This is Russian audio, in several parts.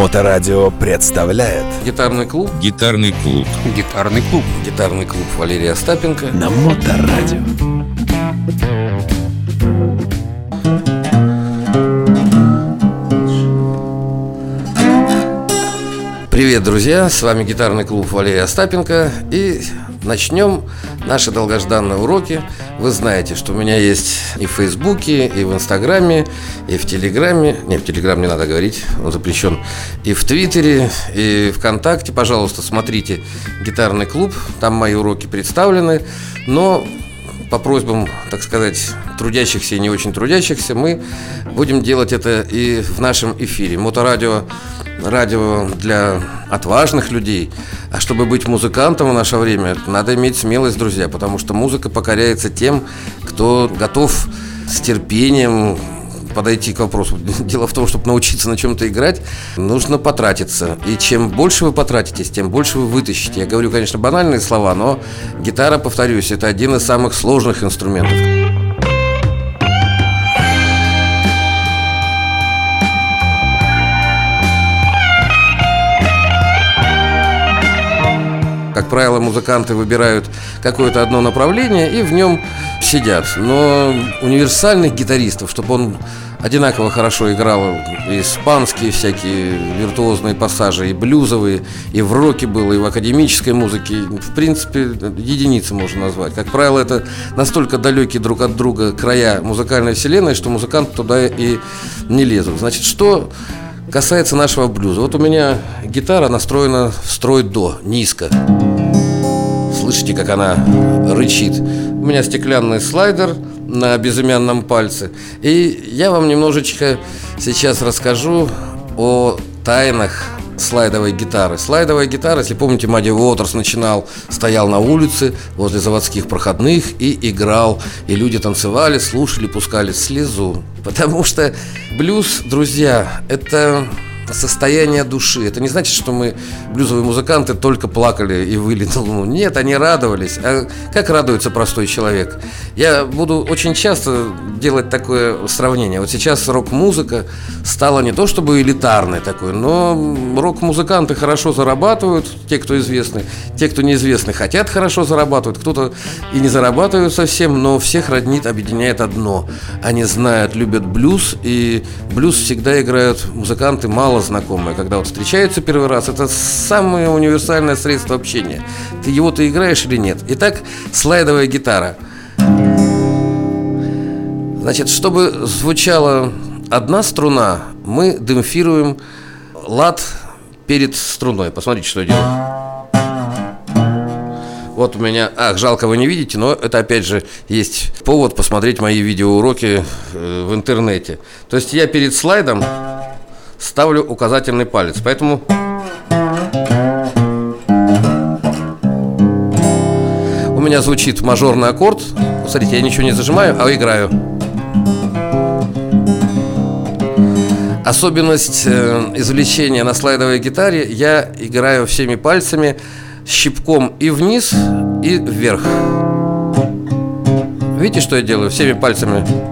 Моторадио представляет Гитарный клуб Гитарный клуб. Гитарный клуб. Гитарный клуб Валерия Остапенко на Моторадио. Привет, друзья! С вами гитарный клуб Валерия Остапенко И начнем наши долгожданные уроки. Вы знаете, что у меня есть и в Фейсбуке, и в Инстаграме, и в Телеграме. Не, в Телеграм не надо говорить, он запрещен. И в Твиттере, и ВКонтакте. Пожалуйста, смотрите гитарный клуб Там мои уроки представлены. Но по просьбам, так сказать, трудящихся и не очень трудящихся, мы будем делать это и в нашем эфире. Моторадио радио для отважных людей. А чтобы быть музыкантом в наше время, надо иметь смелость, друзья, потому что музыка покоряется тем, кто готов с терпением подойти к вопросу. Дело в том, чтобы научиться на чем-то играть, нужно потратиться. И чем больше вы потратитесь, тем больше вы вытащите. Я говорю, конечно, банальные слова, но гитара, повторюсь, это один из самых сложных инструментов. Как правило, музыканты выбирают какое-то одно направление и в нем сидят. Но универсальных гитаристов, чтобы он одинаково хорошо играл и испанские всякие виртуозные пассажи, и блюзовые, и в роке было, и в академической музыке. В принципе, единицы можно назвать. Как правило, это настолько далекие друг от друга края музыкальной вселенной, что музыканты туда и не лезут. Значит, что касается нашего блюза. Вот у меня гитара настроена в строй до, низко. Слышите, как она рычит? У меня стеклянный слайдер на безымянном пальце. И я вам немножечко сейчас расскажу о тайнах слайдовой гитары. Слайдовая гитара, если помните, Мадди Уотерс начинал, стоял на улице возле заводских проходных и играл. И люди танцевали, слушали, пускали слезу. Потому что блюз, друзья, это состояние души. Это не значит, что мы, блюзовые музыканты, только плакали и выли на луну. Нет, они радовались. А как радуется простой человек? Я буду очень часто делать такое сравнение. Вот сейчас рок-музыка стала не то чтобы элитарной такой, но рок-музыканты хорошо зарабатывают, те, кто известны. Те, кто неизвестны, хотят хорошо зарабатывать. Кто-то и не зарабатывают совсем, но всех роднит, объединяет одно. Они знают, любят блюз, и блюз всегда играют музыканты мало знакомые. Когда вот встречаются первый раз, это самое универсальное средство общения. Ты его-то играешь или нет? Итак, слайдовая гитара. Значит, чтобы звучала одна струна, мы демпфируем лад перед струной. Посмотрите, что я делаю. Вот у меня... Ах, жалко, вы не видите, но это, опять же, есть повод посмотреть мои видеоуроки э, в интернете. То есть я перед слайдом ставлю указательный палец. Поэтому... У меня звучит мажорный аккорд. Смотрите, я ничего не зажимаю, а играю. Особенность э, извлечения на слайдовой гитаре я играю всеми пальцами щипком и вниз, и вверх. Видите, что я делаю? Всеми пальцами.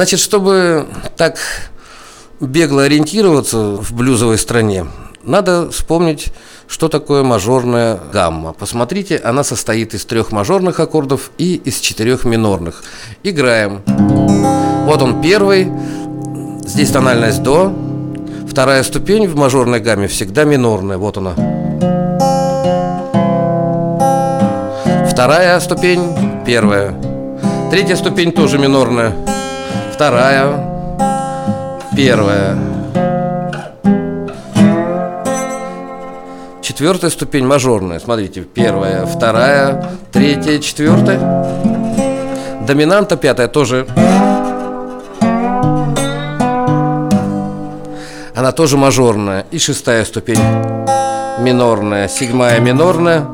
Значит, чтобы так бегло ориентироваться в блюзовой стране, надо вспомнить, что такое мажорная гамма. Посмотрите, она состоит из трех мажорных аккордов и из четырех минорных. Играем. Вот он первый. Здесь тональность до. Вторая ступень в мажорной гамме всегда минорная. Вот она. Вторая ступень, первая. Третья ступень тоже минорная вторая, первая. Четвертая ступень мажорная. Смотрите, первая, вторая, третья, четвертая. Доминанта пятая тоже. Она тоже мажорная. И шестая ступень минорная, седьмая минорная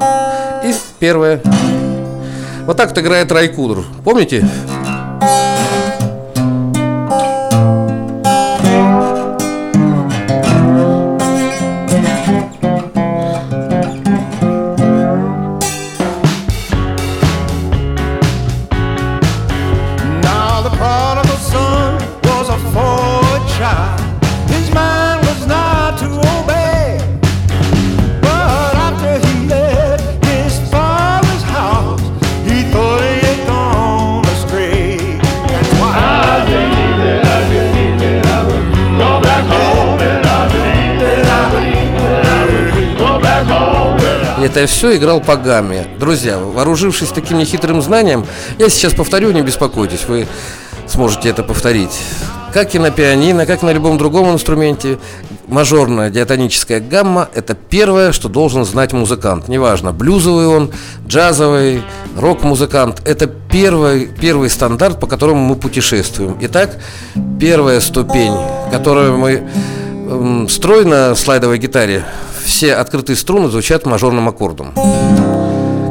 и первая. Вот так вот играет Райкудр. Помните? Это все играл по гамме. Друзья, вооружившись таким нехитрым знанием, я сейчас повторю, не беспокойтесь, вы сможете это повторить. Как и на пианино, как и на любом другом инструменте, мажорная диатоническая гамма – это первое, что должен знать музыкант. Неважно, блюзовый он, джазовый, рок-музыкант – это первый, первый стандарт, по которому мы путешествуем. Итак, первая ступень, которую мы эм, строим на слайдовой гитаре, все открытые струны звучат мажорным аккордом.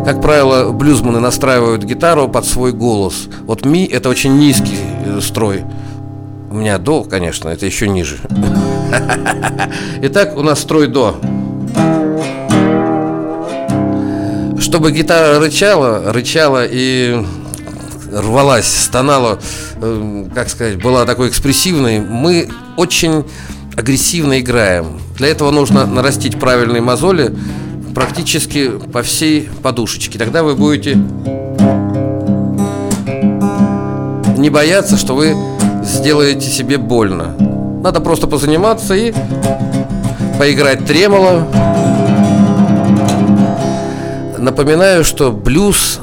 Как правило, блюзманы настраивают гитару под свой голос. Вот ми – это очень низкий э, строй. У меня до, конечно, это еще ниже. Итак, у нас строй до. Чтобы гитара рычала, рычала и рвалась, стонала, э, как сказать, была такой экспрессивной, мы очень агрессивно играем. Для этого нужно нарастить правильные мозоли практически по всей подушечке. Тогда вы будете не бояться, что вы сделаете себе больно. Надо просто позаниматься и поиграть тремоло. Напоминаю, что блюз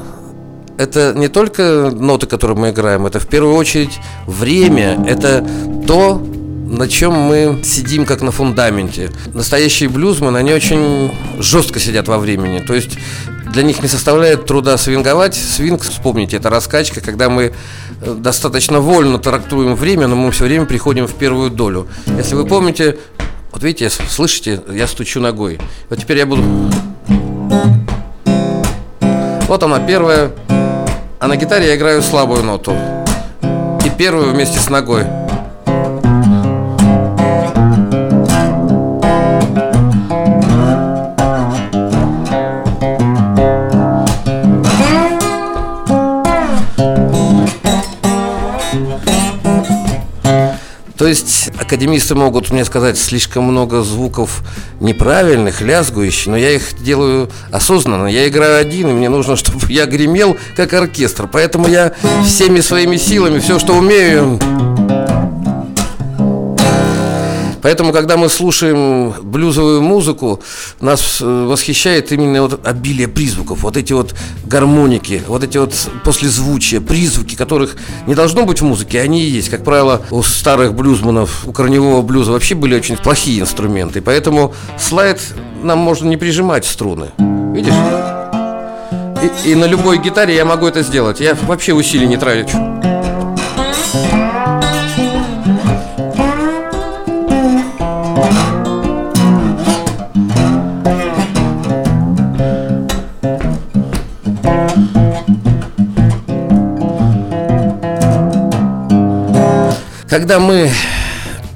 это не только ноты, которые мы играем, это в первую очередь время, это то, на чем мы сидим как на фундаменте. Настоящие блюзманы, они очень жестко сидят во времени. То есть для них не составляет труда свинговать. Свинг, вспомните, это раскачка, когда мы э, достаточно вольно трактуем время, но мы все время приходим в первую долю. Если вы помните, вот видите, слышите, я стучу ногой. Вот теперь я буду... Вот она первая. А на гитаре я играю слабую ноту. И первую вместе с ногой. Есть академисты могут мне сказать слишком много звуков неправильных, лязгующих, но я их делаю осознанно. Я играю один, и мне нужно, чтобы я гремел как оркестр. Поэтому я всеми своими силами, все, что умею, Поэтому, когда мы слушаем блюзовую музыку, нас э, восхищает именно вот обилие призвуков, вот эти вот гармоники, вот эти вот послезвучия, призвуки, которых не должно быть в музыке, они и есть. Как правило, у старых блюзманов, у корневого блюза вообще были очень плохие инструменты, поэтому слайд нам можно не прижимать струны. Видишь? И, и на любой гитаре я могу это сделать. Я вообще усилий не трачу. Когда мы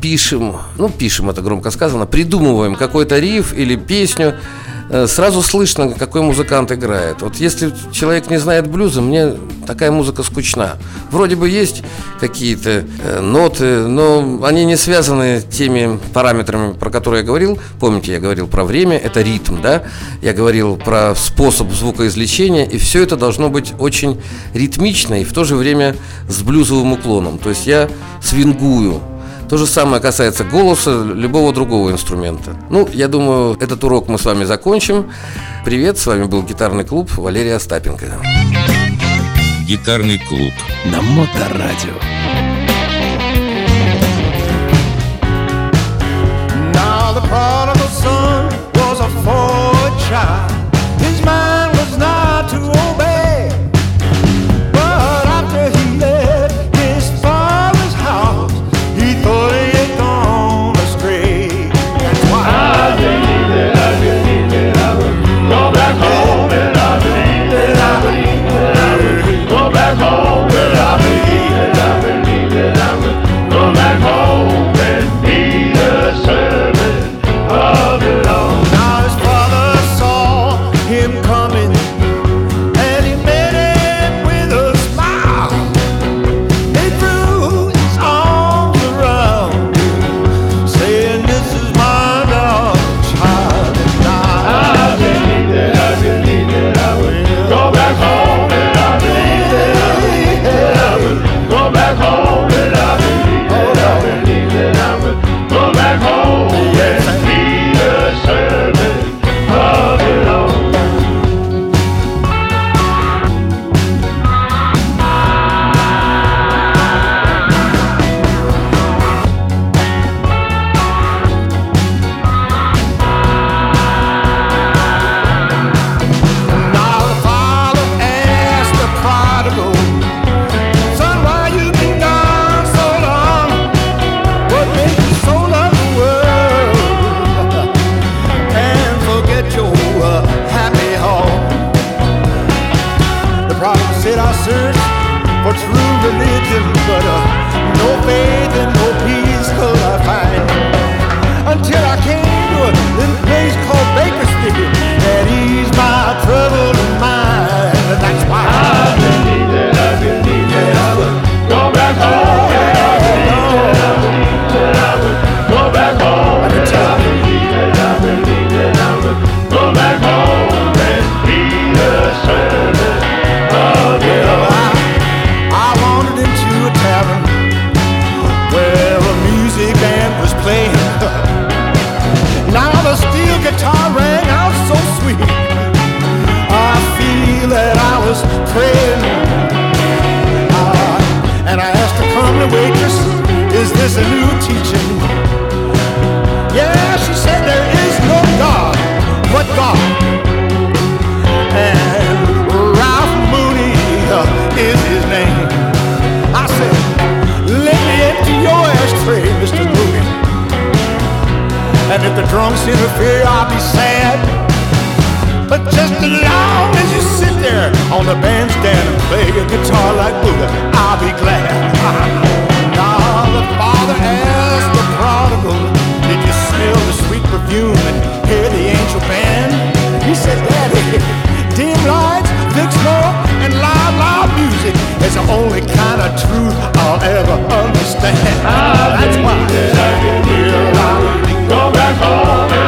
пишем, ну пишем это громко сказано, придумываем какой-то риф или песню, сразу слышно, какой музыкант играет. Вот если человек не знает блюза, мне такая музыка скучна. Вроде бы есть какие-то э, ноты, но они не связаны теми параметрами, про которые я говорил. Помните, я говорил про время, это ритм, да? Я говорил про способ звукоизвлечения, и все это должно быть очень ритмично и в то же время с блюзовым уклоном. То есть я свингую. То же самое касается голоса, любого другого инструмента. Ну, я думаю, этот урок мы с вами закончим. Привет, с вами был гитарный клуб Валерия Остапенко. Гитарный клуб. На Моторадио. And if the drums interfere, I'll be sad. But just as long as you sit there on the bandstand and play your guitar like Buddha, I'll be glad. now the father asked the prodigal, Did you smell the sweet perfume and hear the angel band? He said, Daddy, dim lights, big smoke, and loud, loud music is the only kind of truth I'll ever understand. I'll that's why. Go back home.